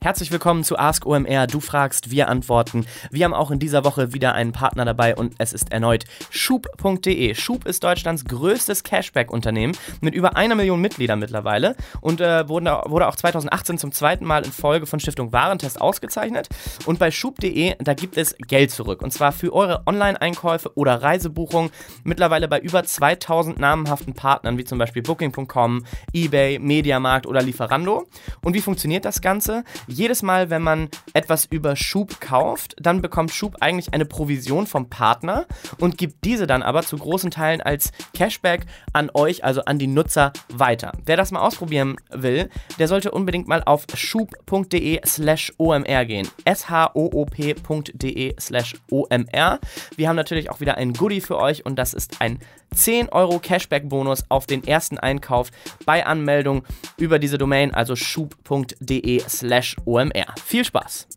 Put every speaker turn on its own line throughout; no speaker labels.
Herzlich willkommen zu Ask OMR. Du fragst, wir antworten. Wir haben auch in dieser Woche wieder einen Partner dabei und es ist erneut Schub.de. Schub ist Deutschlands größtes Cashback-Unternehmen mit über einer Million Mitgliedern mittlerweile und äh, wurde, wurde auch 2018 zum zweiten Mal in Folge von Stiftung Warentest ausgezeichnet. Und bei Schub.de, da gibt es Geld zurück und zwar für eure Online-Einkäufe oder Reisebuchungen. Mittlerweile bei über 2000 namenhaften Partnern wie zum Beispiel Booking.com, eBay, Mediamarkt oder Lieferando. Und wie funktioniert das Ganze? Jedes Mal, wenn man etwas über Schub kauft, dann bekommt Schub eigentlich eine Provision vom Partner und gibt diese dann aber zu großen Teilen als Cashback an euch, also an die Nutzer, weiter. Wer das mal ausprobieren will, der sollte unbedingt mal auf schub.de slash omr gehen. shoop.de slash omr. Wir haben natürlich auch wieder ein Goodie für euch und das ist ein 10 Euro Cashback-Bonus auf den ersten Einkauf bei Anmeldung über diese Domain, also schub.de slash omr. Viel Spaß!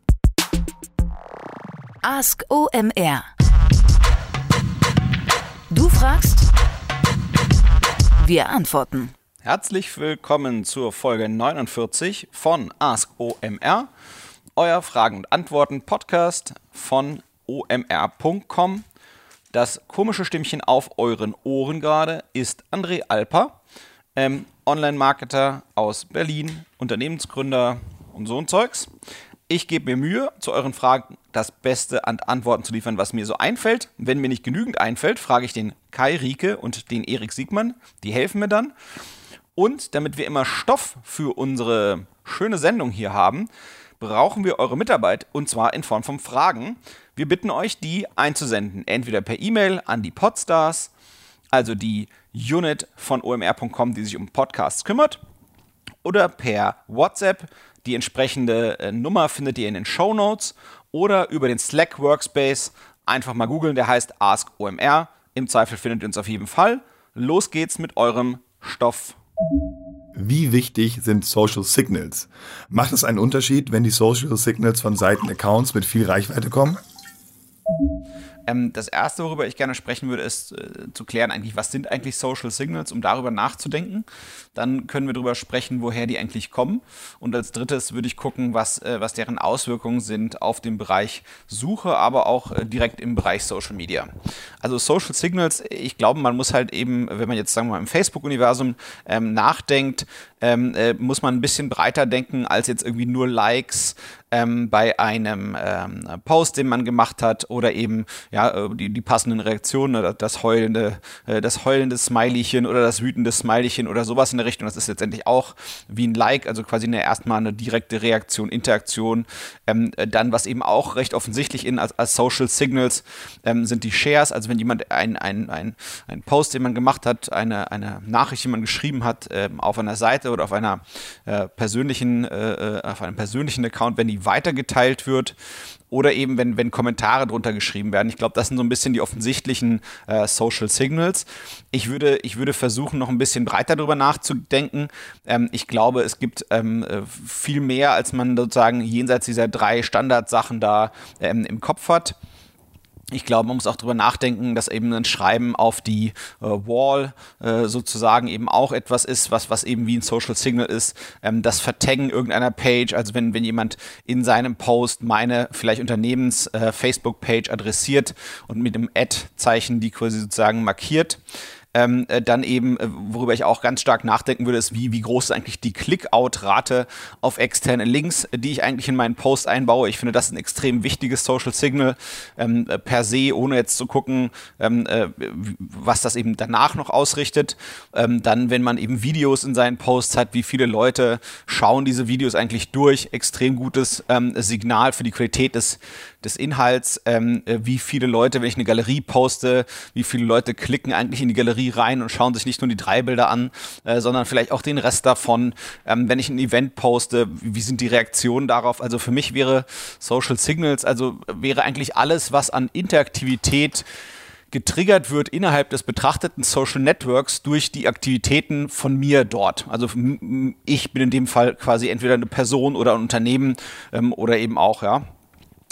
Ask OMR. Du fragst, wir antworten.
Herzlich willkommen zur Folge 49 von Ask OMR, euer Fragen und Antworten Podcast von omr.com das komische Stimmchen auf euren Ohren gerade ist André Alper, ähm, Online-Marketer aus Berlin, Unternehmensgründer und so ein Zeugs. Ich gebe mir Mühe, zu euren Fragen das Beste an Antworten zu liefern, was mir so einfällt. Wenn mir nicht genügend einfällt, frage ich den Kai Rieke und den Erik Siegmann. Die helfen mir dann. Und damit wir immer Stoff für unsere schöne Sendung hier haben, brauchen wir eure Mitarbeit und zwar in Form von Fragen. Wir bitten euch, die einzusenden, entweder per E-Mail an die Podstars, also die Unit von omr.com, die sich um Podcasts kümmert, oder per WhatsApp. Die entsprechende äh, Nummer findet ihr in den Show Notes oder über den Slack Workspace. Einfach mal googeln, der heißt Ask OMR. Im Zweifel findet ihr uns auf jeden Fall. Los geht's mit eurem Stoff.
Wie wichtig sind Social Signals? Macht es einen Unterschied, wenn die Social Signals von Seiten Accounts mit viel Reichweite kommen?
Ähm, das erste, worüber ich gerne sprechen würde, ist äh, zu klären, eigentlich, was sind eigentlich Social Signals, um darüber nachzudenken. Dann können wir darüber sprechen, woher die eigentlich kommen. Und als drittes würde ich gucken, was, äh, was deren Auswirkungen sind auf den Bereich Suche, aber auch äh, direkt im Bereich Social Media. Also Social Signals, ich glaube, man muss halt eben, wenn man jetzt sagen wir mal im Facebook-Universum ähm, nachdenkt, ähm, äh, muss man ein bisschen breiter denken als jetzt irgendwie nur Likes ähm, bei einem ähm, Post, den man gemacht hat oder eben ja, äh, die, die passenden Reaktionen, das heulende, äh, das heulende Smileychen oder das wütende Smileychen oder sowas in der Richtung. Das ist letztendlich auch wie ein Like, also quasi eine, erstmal eine direkte Reaktion, Interaktion. Ähm, äh, dann, was eben auch recht offensichtlich in als, als Social Signals ähm, sind die Shares, also wenn jemand ein, ein, ein, ein Post, den man gemacht hat, eine, eine Nachricht, die man geschrieben hat, ähm, auf einer Seite oder auf einer äh, persönlichen, äh, auf einem persönlichen Account, wenn die weitergeteilt wird oder eben wenn, wenn Kommentare drunter geschrieben werden. Ich glaube, das sind so ein bisschen die offensichtlichen äh, Social Signals. Ich würde, ich würde versuchen, noch ein bisschen breiter darüber nachzudenken. Ähm, ich glaube, es gibt ähm, äh, viel mehr, als man sozusagen jenseits dieser drei Standardsachen da ähm, im Kopf hat ich glaube, man muss auch darüber nachdenken, dass eben ein Schreiben auf die äh, Wall äh, sozusagen eben auch etwas ist, was, was eben wie ein Social Signal ist. Ähm, das Vertaggen irgendeiner Page, also wenn, wenn jemand in seinem Post meine vielleicht Unternehmens-Facebook-Page äh, adressiert und mit dem Ad-Zeichen die quasi sozusagen markiert, ähm, äh, dann eben, äh, worüber ich auch ganz stark nachdenken würde, ist, wie, wie groß ist eigentlich die Click-Out-Rate auf externe Links, die ich eigentlich in meinen Post einbaue. Ich finde, das ein extrem wichtiges Social Signal ähm, äh, per se, ohne jetzt zu gucken, ähm, äh, was das eben danach noch ausrichtet. Ähm, dann, wenn man eben Videos in seinen Posts hat, wie viele Leute schauen diese Videos eigentlich durch, extrem gutes ähm, Signal für die Qualität des, des Inhalts, ähm, äh, wie viele Leute, wenn ich eine Galerie poste, wie viele Leute klicken eigentlich in die Galerie rein und schauen sich nicht nur die drei Bilder an, äh, sondern vielleicht auch den Rest davon. Ähm, wenn ich ein Event poste, wie sind die Reaktionen darauf? Also für mich wäre Social Signals, also wäre eigentlich alles, was an Interaktivität getriggert wird innerhalb des betrachteten Social Networks durch die Aktivitäten von mir dort. Also ich bin in dem Fall quasi entweder eine Person oder ein Unternehmen ähm, oder eben auch, ja,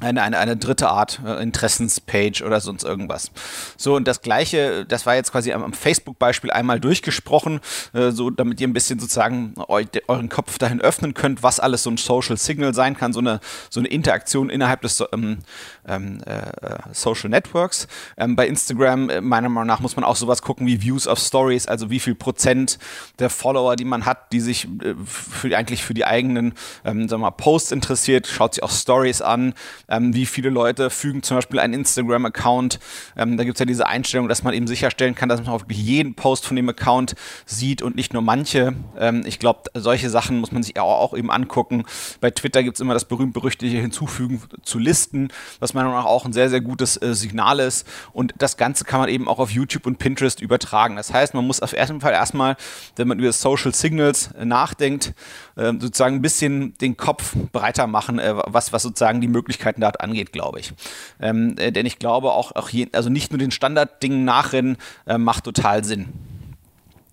eine, eine, eine dritte Art äh, Interessenspage oder sonst irgendwas. So, und das gleiche, das war jetzt quasi am, am Facebook-Beispiel einmal durchgesprochen, äh, so damit ihr ein bisschen sozusagen eu, euren Kopf dahin öffnen könnt, was alles so ein Social Signal sein kann, so eine, so eine Interaktion innerhalb des ähm, ähm, äh, Social Networks. Ähm, bei Instagram, äh, meiner Meinung nach, muss man auch sowas gucken wie Views of Stories, also wie viel Prozent der Follower, die man hat, die sich äh, für, eigentlich für die eigenen ähm, sagen wir mal, Posts interessiert, schaut sich auch Stories an ähm, wie viele Leute fügen zum Beispiel einen Instagram-Account. Ähm, da gibt es ja diese Einstellung, dass man eben sicherstellen kann, dass man auch wirklich jeden Post von dem Account sieht und nicht nur manche. Ähm, ich glaube, solche Sachen muss man sich auch, eben angucken. Bei Twitter gibt es immer das berühmt-berüchtigte Hinzufügen zu Listen, was meiner Meinung nach auch ein sehr, sehr gutes äh, Signal ist. Und das Ganze kann man eben auch auf YouTube und Pinterest übertragen. Das heißt, man muss auf ersten Fall erstmal, wenn man über Social Signals äh, nachdenkt, äh, sozusagen ein bisschen den Kopf breiter machen, äh, was, was sozusagen die Möglichkeiten Standard angeht, glaube ich. Ähm, äh, denn ich glaube auch, auch je, also nicht nur den Standarddingen nachrennen äh, macht total Sinn.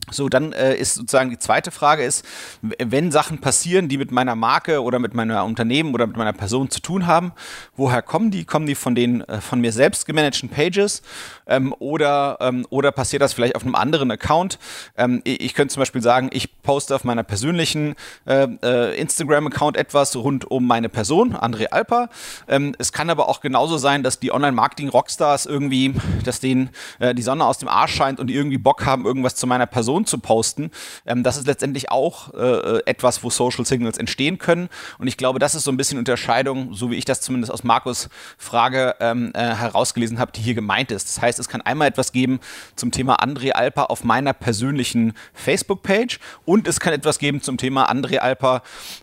So, dann äh, ist sozusagen die zweite Frage ist, wenn Sachen passieren, die mit meiner Marke oder mit meiner Unternehmen oder mit meiner Person zu tun haben, woher kommen die? Kommen die von den äh, von mir selbst gemanagten Pages ähm, oder ähm, oder passiert das vielleicht auf einem anderen Account? Ähm, ich, ich, könnte zum Beispiel sagen, ich poste auf meiner persönlichen äh, äh Instagram-Account etwas rund um meine Person, André Alper. Ähm, es kann aber auch genauso sein, dass die Online-Marketing-Rockstars irgendwie, dass denen äh, die Sonne aus dem Arsch scheint und die irgendwie Bock haben, irgendwas zu meiner Person Person zu posten. Ähm, das ist letztendlich auch äh, etwas, wo Social Signals entstehen können. Und ich glaube, das ist so ein bisschen Unterscheidung, so wie ich das zumindest aus Markus Frage ähm, äh, herausgelesen habe, die hier gemeint ist. Das heißt, es kann einmal etwas geben zum Thema André Alper auf meiner persönlichen Facebook-Page und es kann etwas geben zum Thema André Alper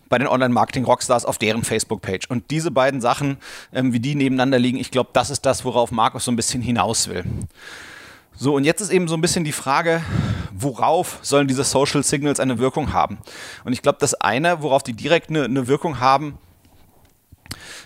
bei den Online-Marketing-Rockstars auf deren Facebook-Page. Und diese beiden Sachen, ähm, wie die nebeneinander liegen, ich glaube, das ist das, worauf Markus so ein bisschen hinaus will. So, und jetzt ist eben so ein bisschen die Frage, worauf sollen diese Social Signals eine Wirkung haben? Und ich glaube, das eine, worauf die direkt eine, eine Wirkung haben,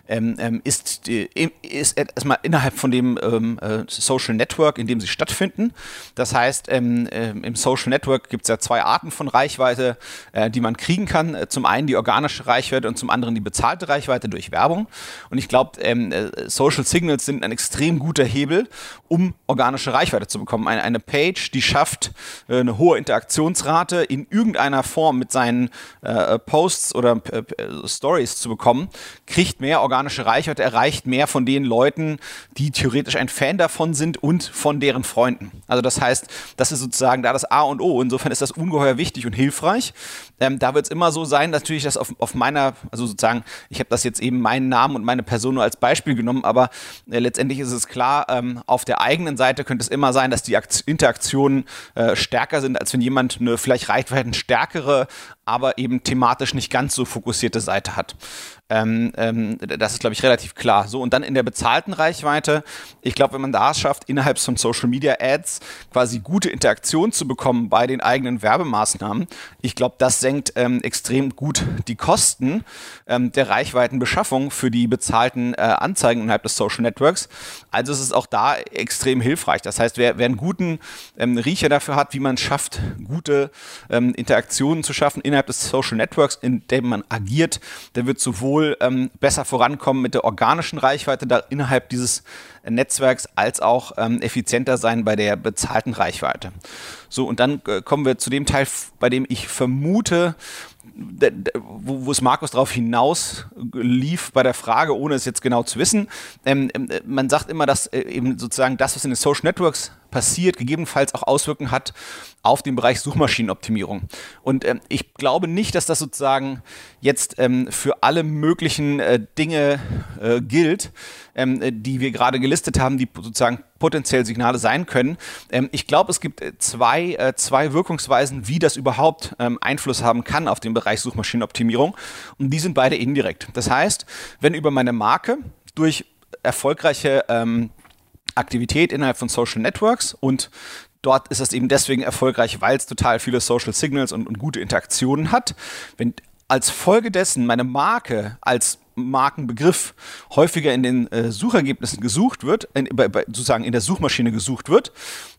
ähm, ähm, ist, ist erstmal innerhalb von dem ähm, äh, Social Network, in dem sie stattfinden. Das heißt, ähm, äh, im Social Network gibt es ja zwei Arten von Reichweite, äh, die man kriegen kann. Äh, zum einen die organische Reichweite und zum anderen die bezahlte Reichweite durch Werbung. Und ich glaube, ähm, äh, Social Signals sind ein extrem guter Hebel, um organische Reichweite zu bekommen. Eine, eine Page, die schafft eine hohe Interaktionsrate in irgendeiner Form mit seinen Posts oder Stories zu bekommen, kriegt mehr organische organische Reichweite erreicht mehr von den Leuten, die theoretisch ein Fan davon sind und von deren Freunden. Also das heißt, das ist sozusagen da das A und O. Insofern ist das ungeheuer wichtig und hilfreich. Ähm, da wird es immer so sein, natürlich, dass auf, auf meiner, also sozusagen, ich habe das jetzt eben meinen Namen und meine Person nur als Beispiel genommen, aber äh, letztendlich ist es klar, ähm, auf der eigenen Seite könnte es immer sein, dass die Akt Interaktionen äh, stärker sind, als wenn jemand eine vielleicht reichweitenstärkere, aber eben thematisch nicht ganz so fokussierte Seite hat. Ähm, ähm, das ist, glaube ich, relativ klar. So, und dann in der bezahlten Reichweite, ich glaube, wenn man da es schafft, innerhalb von Social Media Ads quasi gute Interaktion zu bekommen bei den eigenen Werbemaßnahmen, ich glaube, das senkt ähm, extrem gut die Kosten ähm, der Reichweitenbeschaffung für die bezahlten äh, Anzeigen innerhalb des Social Networks. Also es ist auch da extrem hilfreich. Das heißt, wer, wer einen guten ähm, Riecher dafür hat, wie man es schafft, gute ähm, Interaktionen zu schaffen innerhalb des Social Networks, in dem man agiert, der wird sowohl ähm, besser vorankommen mit der organischen Reichweite da innerhalb dieses Netzwerks als auch ähm, effizienter sein bei der bezahlten Reichweite. So, und dann äh, kommen wir zu dem Teil, bei dem ich vermute, wo, wo es Markus darauf hinaus lief bei der Frage, ohne es jetzt genau zu wissen. Ähm, ähm, man sagt immer, dass äh, eben sozusagen das, was in den Social Networks passiert, gegebenenfalls auch Auswirkungen hat auf den Bereich Suchmaschinenoptimierung. Und ähm, ich glaube nicht, dass das sozusagen jetzt ähm, für alle möglichen äh, Dinge äh, gilt, ähm, die wir gerade gelistet haben, die sozusagen potenziell Signale sein können. Ähm, ich glaube, es gibt äh, zwei, äh, zwei Wirkungsweisen, wie das überhaupt ähm, Einfluss haben kann auf den Bereich Suchmaschinenoptimierung. Und die sind beide indirekt. Das heißt, wenn über meine Marke durch erfolgreiche ähm, Aktivität innerhalb von Social Networks und dort ist es eben deswegen erfolgreich, weil es total viele Social Signals und, und gute Interaktionen hat. Wenn als Folge dessen meine Marke als Markenbegriff häufiger in den äh, Suchergebnissen gesucht wird, in, bei, sozusagen in der Suchmaschine gesucht wird,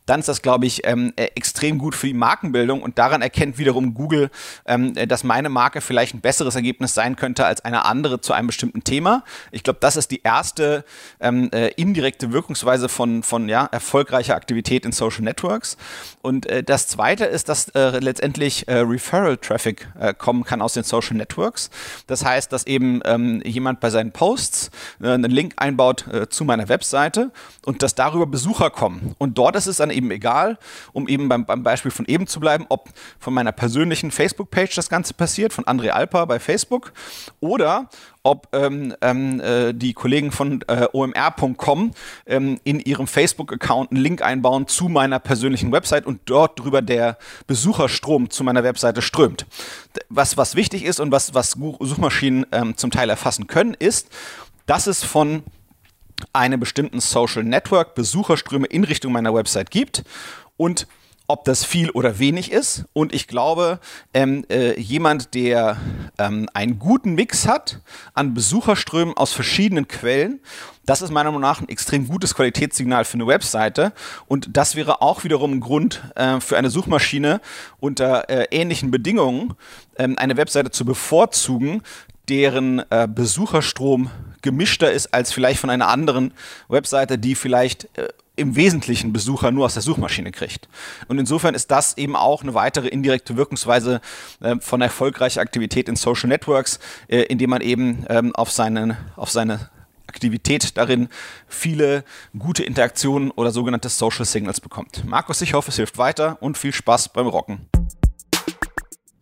dann ist das, glaube ich, ähm, äh, extrem gut für die Markenbildung und daran erkennt wiederum Google, ähm, äh, dass meine Marke vielleicht ein besseres Ergebnis sein könnte als eine andere zu einem bestimmten Thema. Ich glaube, das ist die erste ähm, äh, indirekte Wirkungsweise von, von ja, erfolgreicher Aktivität in Social Networks. Und äh, das zweite ist, dass äh, letztendlich äh, Referral-Traffic kommen kann aus den Social Networks. Das heißt, dass eben ähm, jemand bei seinen Posts einen Link einbaut zu meiner Webseite und dass darüber Besucher kommen. Und dort ist es dann eben egal, um eben beim, beim Beispiel von eben zu bleiben, ob von meiner persönlichen Facebook-Page das Ganze passiert, von André Alper bei Facebook, oder ob ähm, ähm, äh, die Kollegen von äh, omr.com ähm, in ihrem Facebook-Account einen Link einbauen zu meiner persönlichen Website und dort drüber der Besucherstrom zu meiner Webseite strömt. Was, was wichtig ist und was, was Suchmaschinen ähm, zum Teil erfassen können, ist, dass es von einem bestimmten Social Network Besucherströme in Richtung meiner Website gibt und ob das viel oder wenig ist. Und ich glaube, ähm, äh, jemand, der ähm, einen guten Mix hat an Besucherströmen aus verschiedenen Quellen, das ist meiner Meinung nach ein extrem gutes Qualitätssignal für eine Webseite. Und das wäre auch wiederum ein Grund äh, für eine Suchmaschine unter äh, ähnlichen Bedingungen ähm, eine Webseite zu bevorzugen, deren äh, Besucherstrom gemischter ist als vielleicht von einer anderen Webseite, die vielleicht äh, im Wesentlichen Besucher nur aus der Suchmaschine kriegt. Und insofern ist das eben auch eine weitere indirekte Wirkungsweise äh, von erfolgreicher Aktivität in Social Networks, äh, indem man eben ähm, auf, seinen, auf seine Aktivität darin viele gute Interaktionen oder sogenannte Social Signals bekommt. Markus, ich hoffe, es hilft weiter und viel Spaß beim Rocken.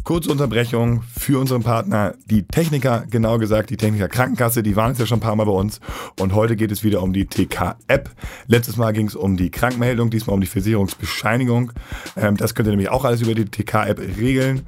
Kurze Unterbrechung für unseren Partner, die Techniker, genau gesagt die Techniker Krankenkasse, die waren jetzt ja schon ein paar Mal bei uns und heute geht es wieder um die TK-App. Letztes Mal ging es um die Krankmeldung, diesmal um die Versicherungsbescheinigung. Ähm, das könnt ihr nämlich auch alles über die TK-App regeln.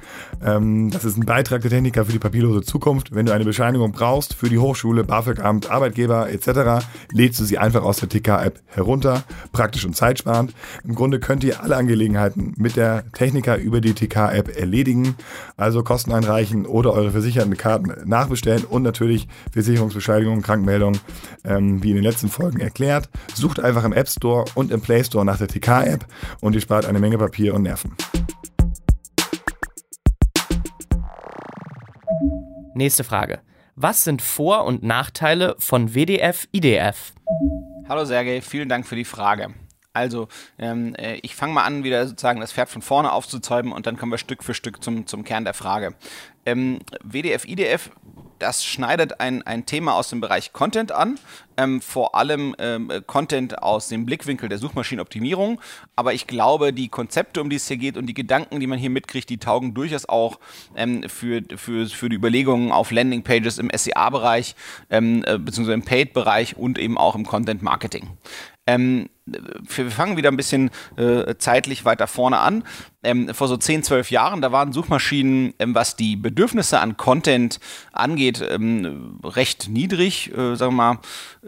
Ähm, das ist ein Beitrag der Techniker für die papierlose Zukunft. Wenn du eine Bescheinigung brauchst für die Hochschule, BAföG-Amt, Arbeitgeber etc., lädst du sie einfach aus der TK-App herunter, praktisch und zeitsparend. Im Grunde könnt ihr alle Angelegenheiten mit der Techniker über die TK-App erledigen. Also Kosten einreichen oder eure versicherten Karten nachbestellen und natürlich Versicherungsbescheinigung, Krankmeldung, ähm, wie in den letzten Folgen erklärt. Sucht einfach im App Store und im Play Store nach der TK-App und ihr spart eine Menge Papier und Nerven.
Nächste Frage. Was sind Vor- und Nachteile von WDF-IDF?
Hallo Sergej, vielen Dank für die Frage. Also, ähm, äh, ich fange mal an, wieder sozusagen das Pferd von vorne aufzuzäumen und dann kommen wir Stück für Stück zum, zum Kern der Frage. Ähm, WDF, IDF, das schneidet ein, ein Thema aus dem Bereich Content an, ähm, vor allem ähm, Content aus dem Blickwinkel der Suchmaschinenoptimierung. Aber ich glaube, die Konzepte, um die es hier geht und die Gedanken, die man hier mitkriegt, die taugen durchaus auch ähm, für, für, für die Überlegungen auf Landingpages im SEA-Bereich, ähm, äh, beziehungsweise im Paid-Bereich und eben auch im Content-Marketing. Ähm, wir fangen wieder ein bisschen äh, zeitlich weiter vorne an. Ähm, vor so 10, 12 Jahren, da waren Suchmaschinen, ähm, was die Bedürfnisse an Content angeht, ähm, recht niedrig, äh, sagen wir mal,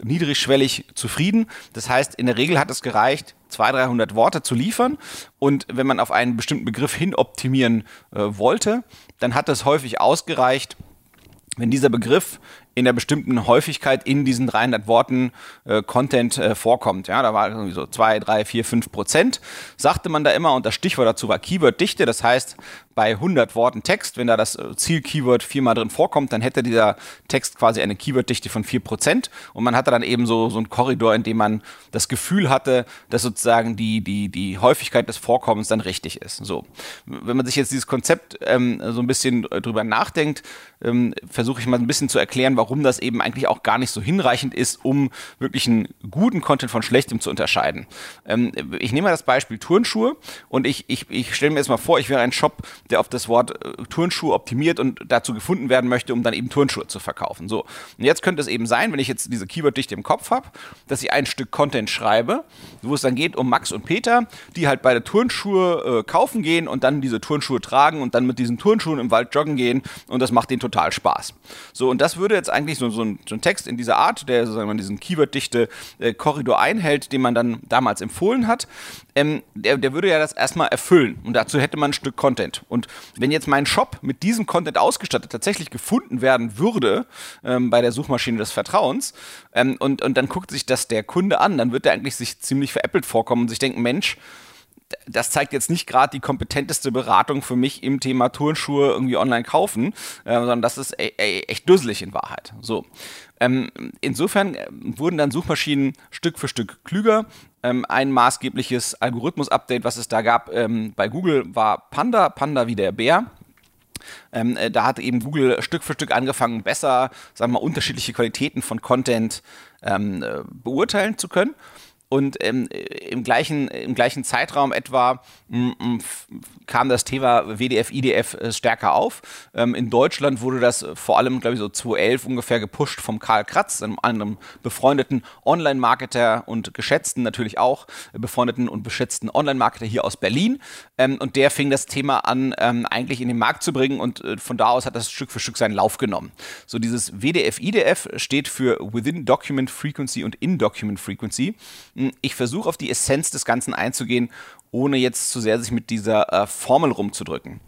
niedrigschwellig zufrieden. Das heißt, in der Regel hat es gereicht, 200, 300 Worte zu liefern. Und wenn man auf einen bestimmten Begriff hin optimieren äh, wollte, dann hat es häufig ausgereicht, wenn dieser Begriff in der bestimmten Häufigkeit in diesen 300 Worten äh, Content äh, vorkommt. Ja, da war irgendwie so 2, 3, 4, 5 Prozent, sagte man da immer und das Stichwort dazu war Keyword-Dichte. Das heißt, bei 100 Worten Text, wenn da das äh, Ziel-Keyword viermal drin vorkommt, dann hätte dieser Text quasi eine Keyword-Dichte von 4 Prozent und man hatte dann eben so, so einen Korridor, in dem man das Gefühl hatte, dass sozusagen die, die, die Häufigkeit des Vorkommens dann richtig ist. So. Wenn man sich jetzt dieses Konzept ähm, so ein bisschen äh, drüber nachdenkt, ähm, versuche ich mal ein bisschen zu erklären, warum das eben eigentlich auch gar nicht so hinreichend ist, um wirklich einen guten Content von schlechtem zu unterscheiden. Ähm, ich nehme mal das Beispiel Turnschuhe und ich, ich, ich stelle mir jetzt mal vor, ich wäre ein Shop, der auf das Wort äh, Turnschuh optimiert und dazu gefunden werden möchte, um dann eben Turnschuhe zu verkaufen. So. Und jetzt könnte es eben sein, wenn ich jetzt diese Keyword-Dichte im Kopf habe, dass ich ein Stück Content schreibe, wo es dann geht um Max und Peter, die halt beide Turnschuhe äh, kaufen gehen und dann diese Turnschuhe tragen und dann mit diesen Turnschuhen im Wald joggen gehen und das macht denen total Spaß. So, und das würde jetzt eigentlich so, so, ein, so ein Text in dieser Art, der sozusagen diesen Keyword-dichte äh, Korridor einhält, den man dann damals empfohlen hat, ähm, der, der würde ja das erstmal erfüllen. Und dazu hätte man ein Stück Content. Und wenn jetzt mein Shop mit diesem Content ausgestattet tatsächlich gefunden werden würde ähm, bei der Suchmaschine des Vertrauens ähm, und, und dann guckt sich das der Kunde an, dann wird er eigentlich sich ziemlich veräppelt vorkommen und sich denken, Mensch, das zeigt jetzt nicht gerade die kompetenteste Beratung für mich im Thema Turnschuhe irgendwie online kaufen, äh, sondern das ist e e echt dusselig in Wahrheit. So. Ähm, insofern äh, wurden dann Suchmaschinen Stück für Stück klüger. Ähm, ein maßgebliches Algorithmus-Update, was es da gab ähm, bei Google, war Panda, Panda wie der Bär. Ähm, äh, da hat eben Google Stück für Stück angefangen, besser, sagen wir mal, unterschiedliche Qualitäten von Content ähm, äh, beurteilen zu können und ähm, im, gleichen, im gleichen Zeitraum etwa m, m, kam das Thema WDF, IDF äh, stärker auf. Ähm, in Deutschland wurde das vor allem, glaube ich, so 2011 ungefähr gepusht vom Karl Kratz, einem anderen befreundeten Online-Marketer und geschätzten natürlich auch, äh, befreundeten und beschätzten Online-Marketer hier aus Berlin. Ähm, und der fing das Thema an, ähm, eigentlich in den Markt zu bringen und äh, von da aus hat das Stück für Stück seinen Lauf genommen. So dieses WDF, IDF steht für Within Document Frequency und In Document Frequency ich versuche auf die Essenz des Ganzen einzugehen, ohne jetzt zu sehr sich mit dieser äh, Formel rumzudrücken.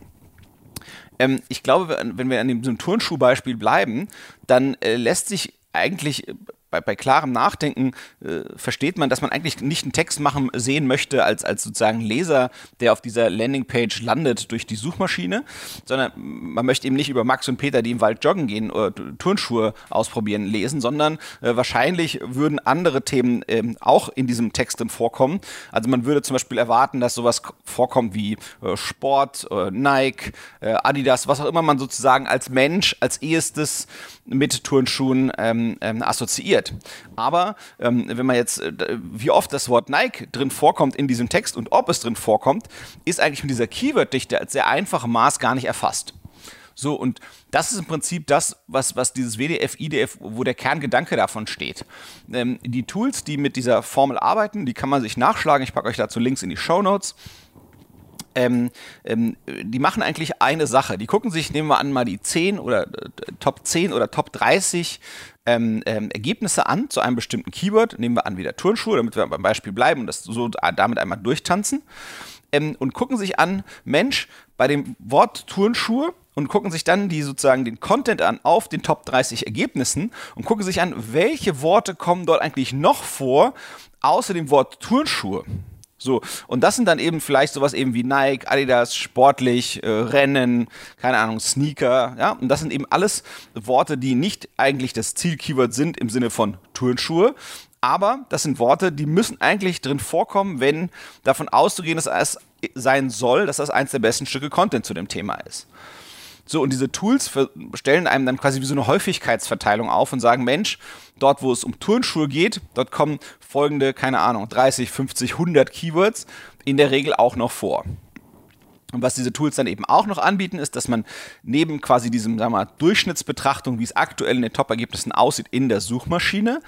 Ähm, ich glaube, wenn wir an dem Turnschuhbeispiel bleiben, dann äh, lässt sich eigentlich äh, bei, bei klarem Nachdenken äh, versteht man, dass man eigentlich nicht einen Text machen sehen möchte als, als sozusagen Leser, der auf dieser Landingpage landet durch die Suchmaschine, sondern man möchte eben nicht über Max und Peter, die im Wald joggen gehen oder Turnschuhe ausprobieren, lesen, sondern äh, wahrscheinlich würden andere Themen ähm, auch in diesem Text vorkommen. Also man würde zum Beispiel erwarten, dass sowas vorkommt wie äh, Sport, äh, Nike, äh, Adidas, was auch immer man sozusagen als Mensch, als ehestes mit Turnschuhen ähm, ähm, assoziiert. Aber ähm, wenn man jetzt, äh, wie oft das Wort Nike drin vorkommt in diesem Text und ob es drin vorkommt, ist eigentlich mit dieser Keyword-Dichte als sehr einfache Maß gar nicht erfasst. So, und das ist im Prinzip das, was, was dieses WDF, IDF, wo der Kerngedanke davon steht. Ähm, die Tools, die mit dieser Formel arbeiten, die kann man sich nachschlagen. Ich packe euch dazu Links in die Show Notes ähm, ähm, die machen eigentlich eine Sache. Die gucken sich, nehmen wir an, mal die 10 oder äh, Top 10 oder Top 30 ähm, ähm, Ergebnisse an zu einem bestimmten Keyword. Nehmen wir an, wieder Turnschuhe, damit wir beim Beispiel bleiben und das so damit einmal durchtanzen. Ähm, und gucken sich an, Mensch, bei dem Wort Turnschuhe und gucken sich dann die sozusagen den Content an auf den Top 30 Ergebnissen und gucken sich an, welche Worte kommen dort eigentlich noch vor, außer dem Wort Turnschuhe. So, und das sind dann eben vielleicht sowas eben wie Nike, Adidas, sportlich, äh, Rennen, keine Ahnung, Sneaker, ja, und das sind eben alles Worte, die nicht eigentlich das Zielkeyword sind im Sinne von Turnschuhe, aber das sind Worte, die müssen eigentlich drin vorkommen, wenn davon auszugehen, dass es sein soll, dass das eins der besten Stücke Content zu dem Thema ist. So, und diese Tools stellen einem dann quasi wie so eine Häufigkeitsverteilung auf und sagen, Mensch, dort wo es um Turnschuhe geht, dort kommen folgende, keine Ahnung, 30, 50, 100 Keywords in der Regel auch noch vor. Und was diese Tools dann eben auch noch anbieten, ist, dass man neben quasi diesem, sagen wir mal, Durchschnittsbetrachtung, wie es aktuell in den Top-Ergebnissen aussieht, in der Suchmaschine,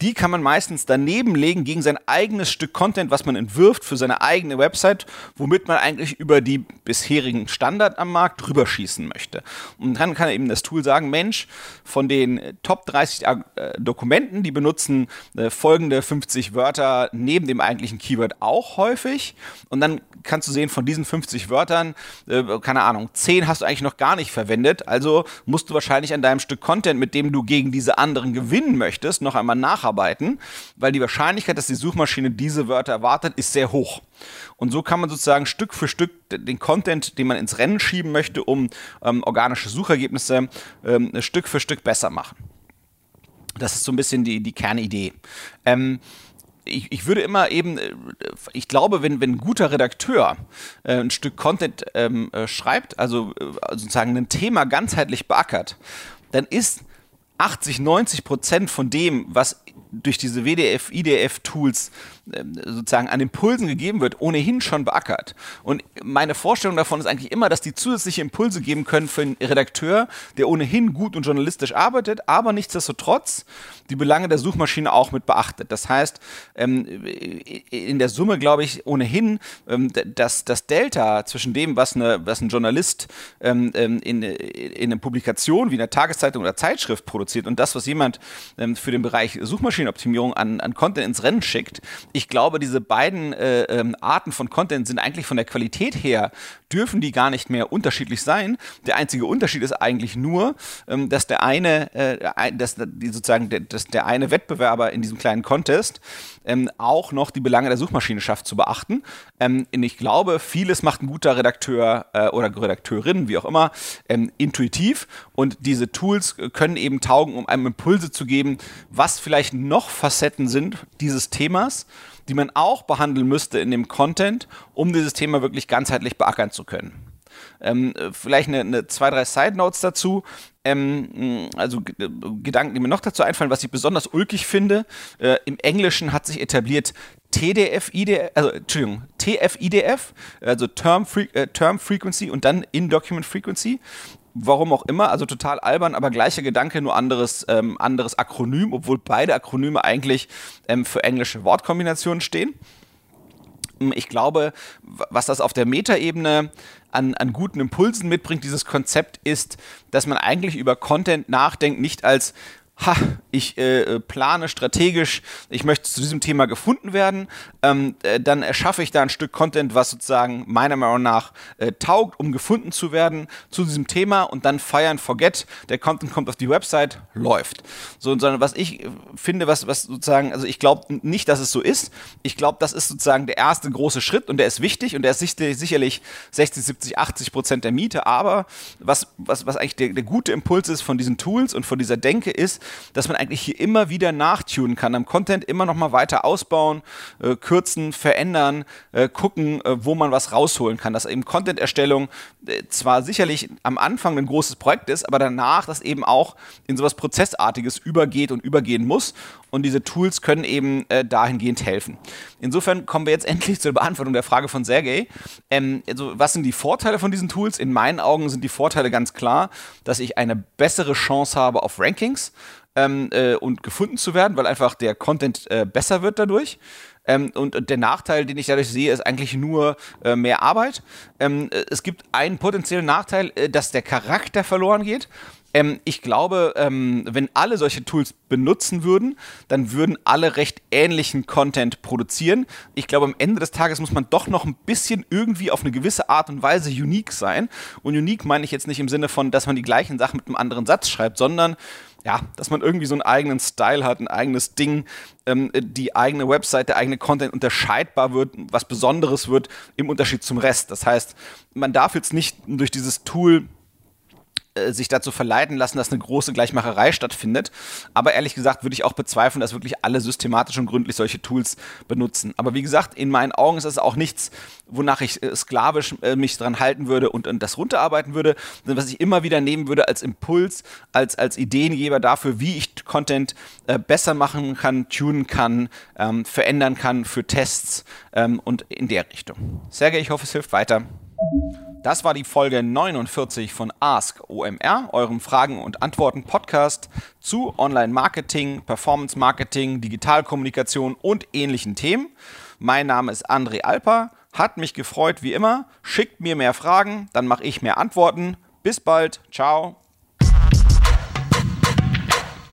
die kann man meistens daneben legen gegen sein eigenes Stück Content, was man entwirft für seine eigene Website, womit man eigentlich über die bisherigen Standard am Markt drüber schießen möchte. Und dann kann eben das Tool sagen, Mensch, von den Top 30 äh, Dokumenten, die benutzen äh, folgende 50 Wörter neben dem eigentlichen Keyword auch häufig. Und dann kannst du sehen, von diesen 50 Wörtern, äh, keine Ahnung, 10 hast du eigentlich noch gar nicht verwendet. Also musst du wahrscheinlich an deinem Stück Content, mit dem du gegen diese anderen gewinnen möchtest, noch einmal nacharbeiten nacharbeiten, weil die Wahrscheinlichkeit, dass die Suchmaschine diese Wörter erwartet, ist sehr hoch. Und so kann man sozusagen Stück für Stück den Content, den man ins Rennen schieben möchte, um ähm, organische Suchergebnisse ähm, Stück für Stück besser machen. Das ist so ein bisschen die, die Kernidee. Ähm, ich, ich, würde immer eben, äh, ich glaube, wenn, wenn ein guter Redakteur äh, ein Stück Content ähm, äh, schreibt, also äh, sozusagen ein Thema ganzheitlich beackert, dann ist 80, 90 Prozent von dem, was durch diese WDF, IDF-Tools äh, sozusagen an Impulsen gegeben wird, ohnehin schon beackert. Und meine Vorstellung davon ist eigentlich immer, dass die zusätzliche Impulse geben können für einen Redakteur, der ohnehin gut und journalistisch arbeitet, aber nichtsdestotrotz die Belange der Suchmaschine auch mit beachtet. Das heißt, ähm, in der Summe glaube ich ohnehin, ähm, dass das Delta zwischen dem, was, eine, was ein Journalist ähm, in, in einer Publikation wie einer Tageszeitung oder Zeitschrift produziert und das, was jemand für den Bereich Suchmaschinenoptimierung an, an Content ins Rennen schickt, ich glaube, diese beiden äh, Arten von Content sind eigentlich von der Qualität her, dürfen die gar nicht mehr unterschiedlich sein. Der einzige Unterschied ist eigentlich nur, dass der eine, äh, dass die sozusagen, das dass der eine Wettbewerber in diesem kleinen Contest ähm, auch noch die Belange der Suchmaschine schafft zu beachten. Ähm, ich glaube, vieles macht ein guter Redakteur äh, oder Redakteurin, wie auch immer, ähm, intuitiv und diese Tools können eben taugen, um einem Impulse zu geben, was vielleicht noch Facetten sind dieses Themas die man auch behandeln müsste in dem Content, um dieses Thema wirklich ganzheitlich beackern zu können. Ähm, vielleicht eine, eine, zwei, drei Side Notes dazu. Ähm, also Gedanken, die mir noch dazu einfallen, was ich besonders ulkig finde. Äh, Im Englischen hat sich etabliert TDF-IDF, also Entschuldigung, TF-IDF, also Term, Fre äh, Term Frequency und dann In-Document Frequency. Warum auch immer, also total albern, aber gleicher Gedanke, nur anderes, ähm, anderes Akronym, obwohl beide Akronyme eigentlich ähm, für englische Wortkombinationen stehen ich glaube, was das auf der Metaebene an, an guten Impulsen mitbringt, dieses Konzept, ist, dass man eigentlich über Content nachdenkt, nicht als ha, ich äh, plane strategisch, ich möchte zu diesem Thema gefunden werden, ähm, äh, dann erschaffe ich da ein Stück Content, was sozusagen meiner Meinung nach äh, taugt, um gefunden zu werden zu diesem Thema und dann feiern, forget, der Content kommt auf die Website, läuft. So, sondern was ich finde, was, was sozusagen, also ich glaube nicht, dass es so ist. Ich glaube, das ist sozusagen der erste große Schritt und der ist wichtig und der ist sicherlich 60, 70, 80 Prozent der Miete, aber was, was, was eigentlich der, der gute Impuls ist von diesen Tools und von dieser Denke ist, dass man eigentlich hier immer wieder nachtunen kann, am Content immer noch mal weiter ausbauen, äh, kürzen, verändern, äh, gucken, äh, wo man was rausholen kann. Dass eben Content-Erstellung äh, zwar sicherlich am Anfang ein großes Projekt ist, aber danach das eben auch in sowas Prozessartiges übergeht und übergehen muss. Und diese Tools können eben äh, dahingehend helfen. Insofern kommen wir jetzt endlich zur Beantwortung der Frage von Sergey. Ähm, also was sind die Vorteile von diesen Tools? In meinen Augen sind die Vorteile ganz klar, dass ich eine bessere Chance habe auf Rankings ähm, äh, und gefunden zu werden, weil einfach der Content äh, besser wird dadurch. Ähm, und, der Nachteil, den ich dadurch sehe, ist eigentlich nur äh, mehr Arbeit. Ähm, äh, es gibt einen potenziellen Nachteil, äh, dass der Charakter verloren geht. Ähm, ich glaube, ähm, wenn alle solche Tools benutzen würden, dann würden alle recht ähnlichen Content produzieren. Ich glaube, am Ende des Tages muss man doch noch ein bisschen irgendwie auf eine gewisse Art und Weise unique sein. Und unique meine ich jetzt nicht im Sinne von, dass man die gleichen Sachen mit einem anderen Satz schreibt, sondern ja, dass man irgendwie so einen eigenen Style hat, ein eigenes Ding, ähm, die eigene Website, der eigene Content unterscheidbar wird, was Besonderes wird im Unterschied zum Rest. Das heißt, man darf jetzt nicht durch dieses Tool äh, sich dazu verleiten lassen, dass eine große Gleichmacherei stattfindet. Aber ehrlich gesagt würde ich auch bezweifeln, dass wirklich alle systematisch und gründlich solche Tools benutzen. Aber wie gesagt, in meinen Augen ist das auch nichts, wonach ich äh, sklavisch äh, mich dran halten würde und, und das runterarbeiten würde, sondern was ich immer wieder nehmen würde als Impuls, als, als Ideengeber dafür, wie ich Content äh, besser machen kann, tunen kann, ähm, verändern kann für Tests ähm, und in der Richtung. Sergej, ich hoffe, es hilft weiter. Das war die Folge 49 von Ask OMR, eurem Fragen- und Antworten-Podcast zu Online-Marketing, Performance-Marketing, Digitalkommunikation und ähnlichen Themen. Mein Name ist André Alper, hat mich gefreut wie immer. Schickt mir mehr Fragen, dann mache ich mehr Antworten. Bis bald, ciao.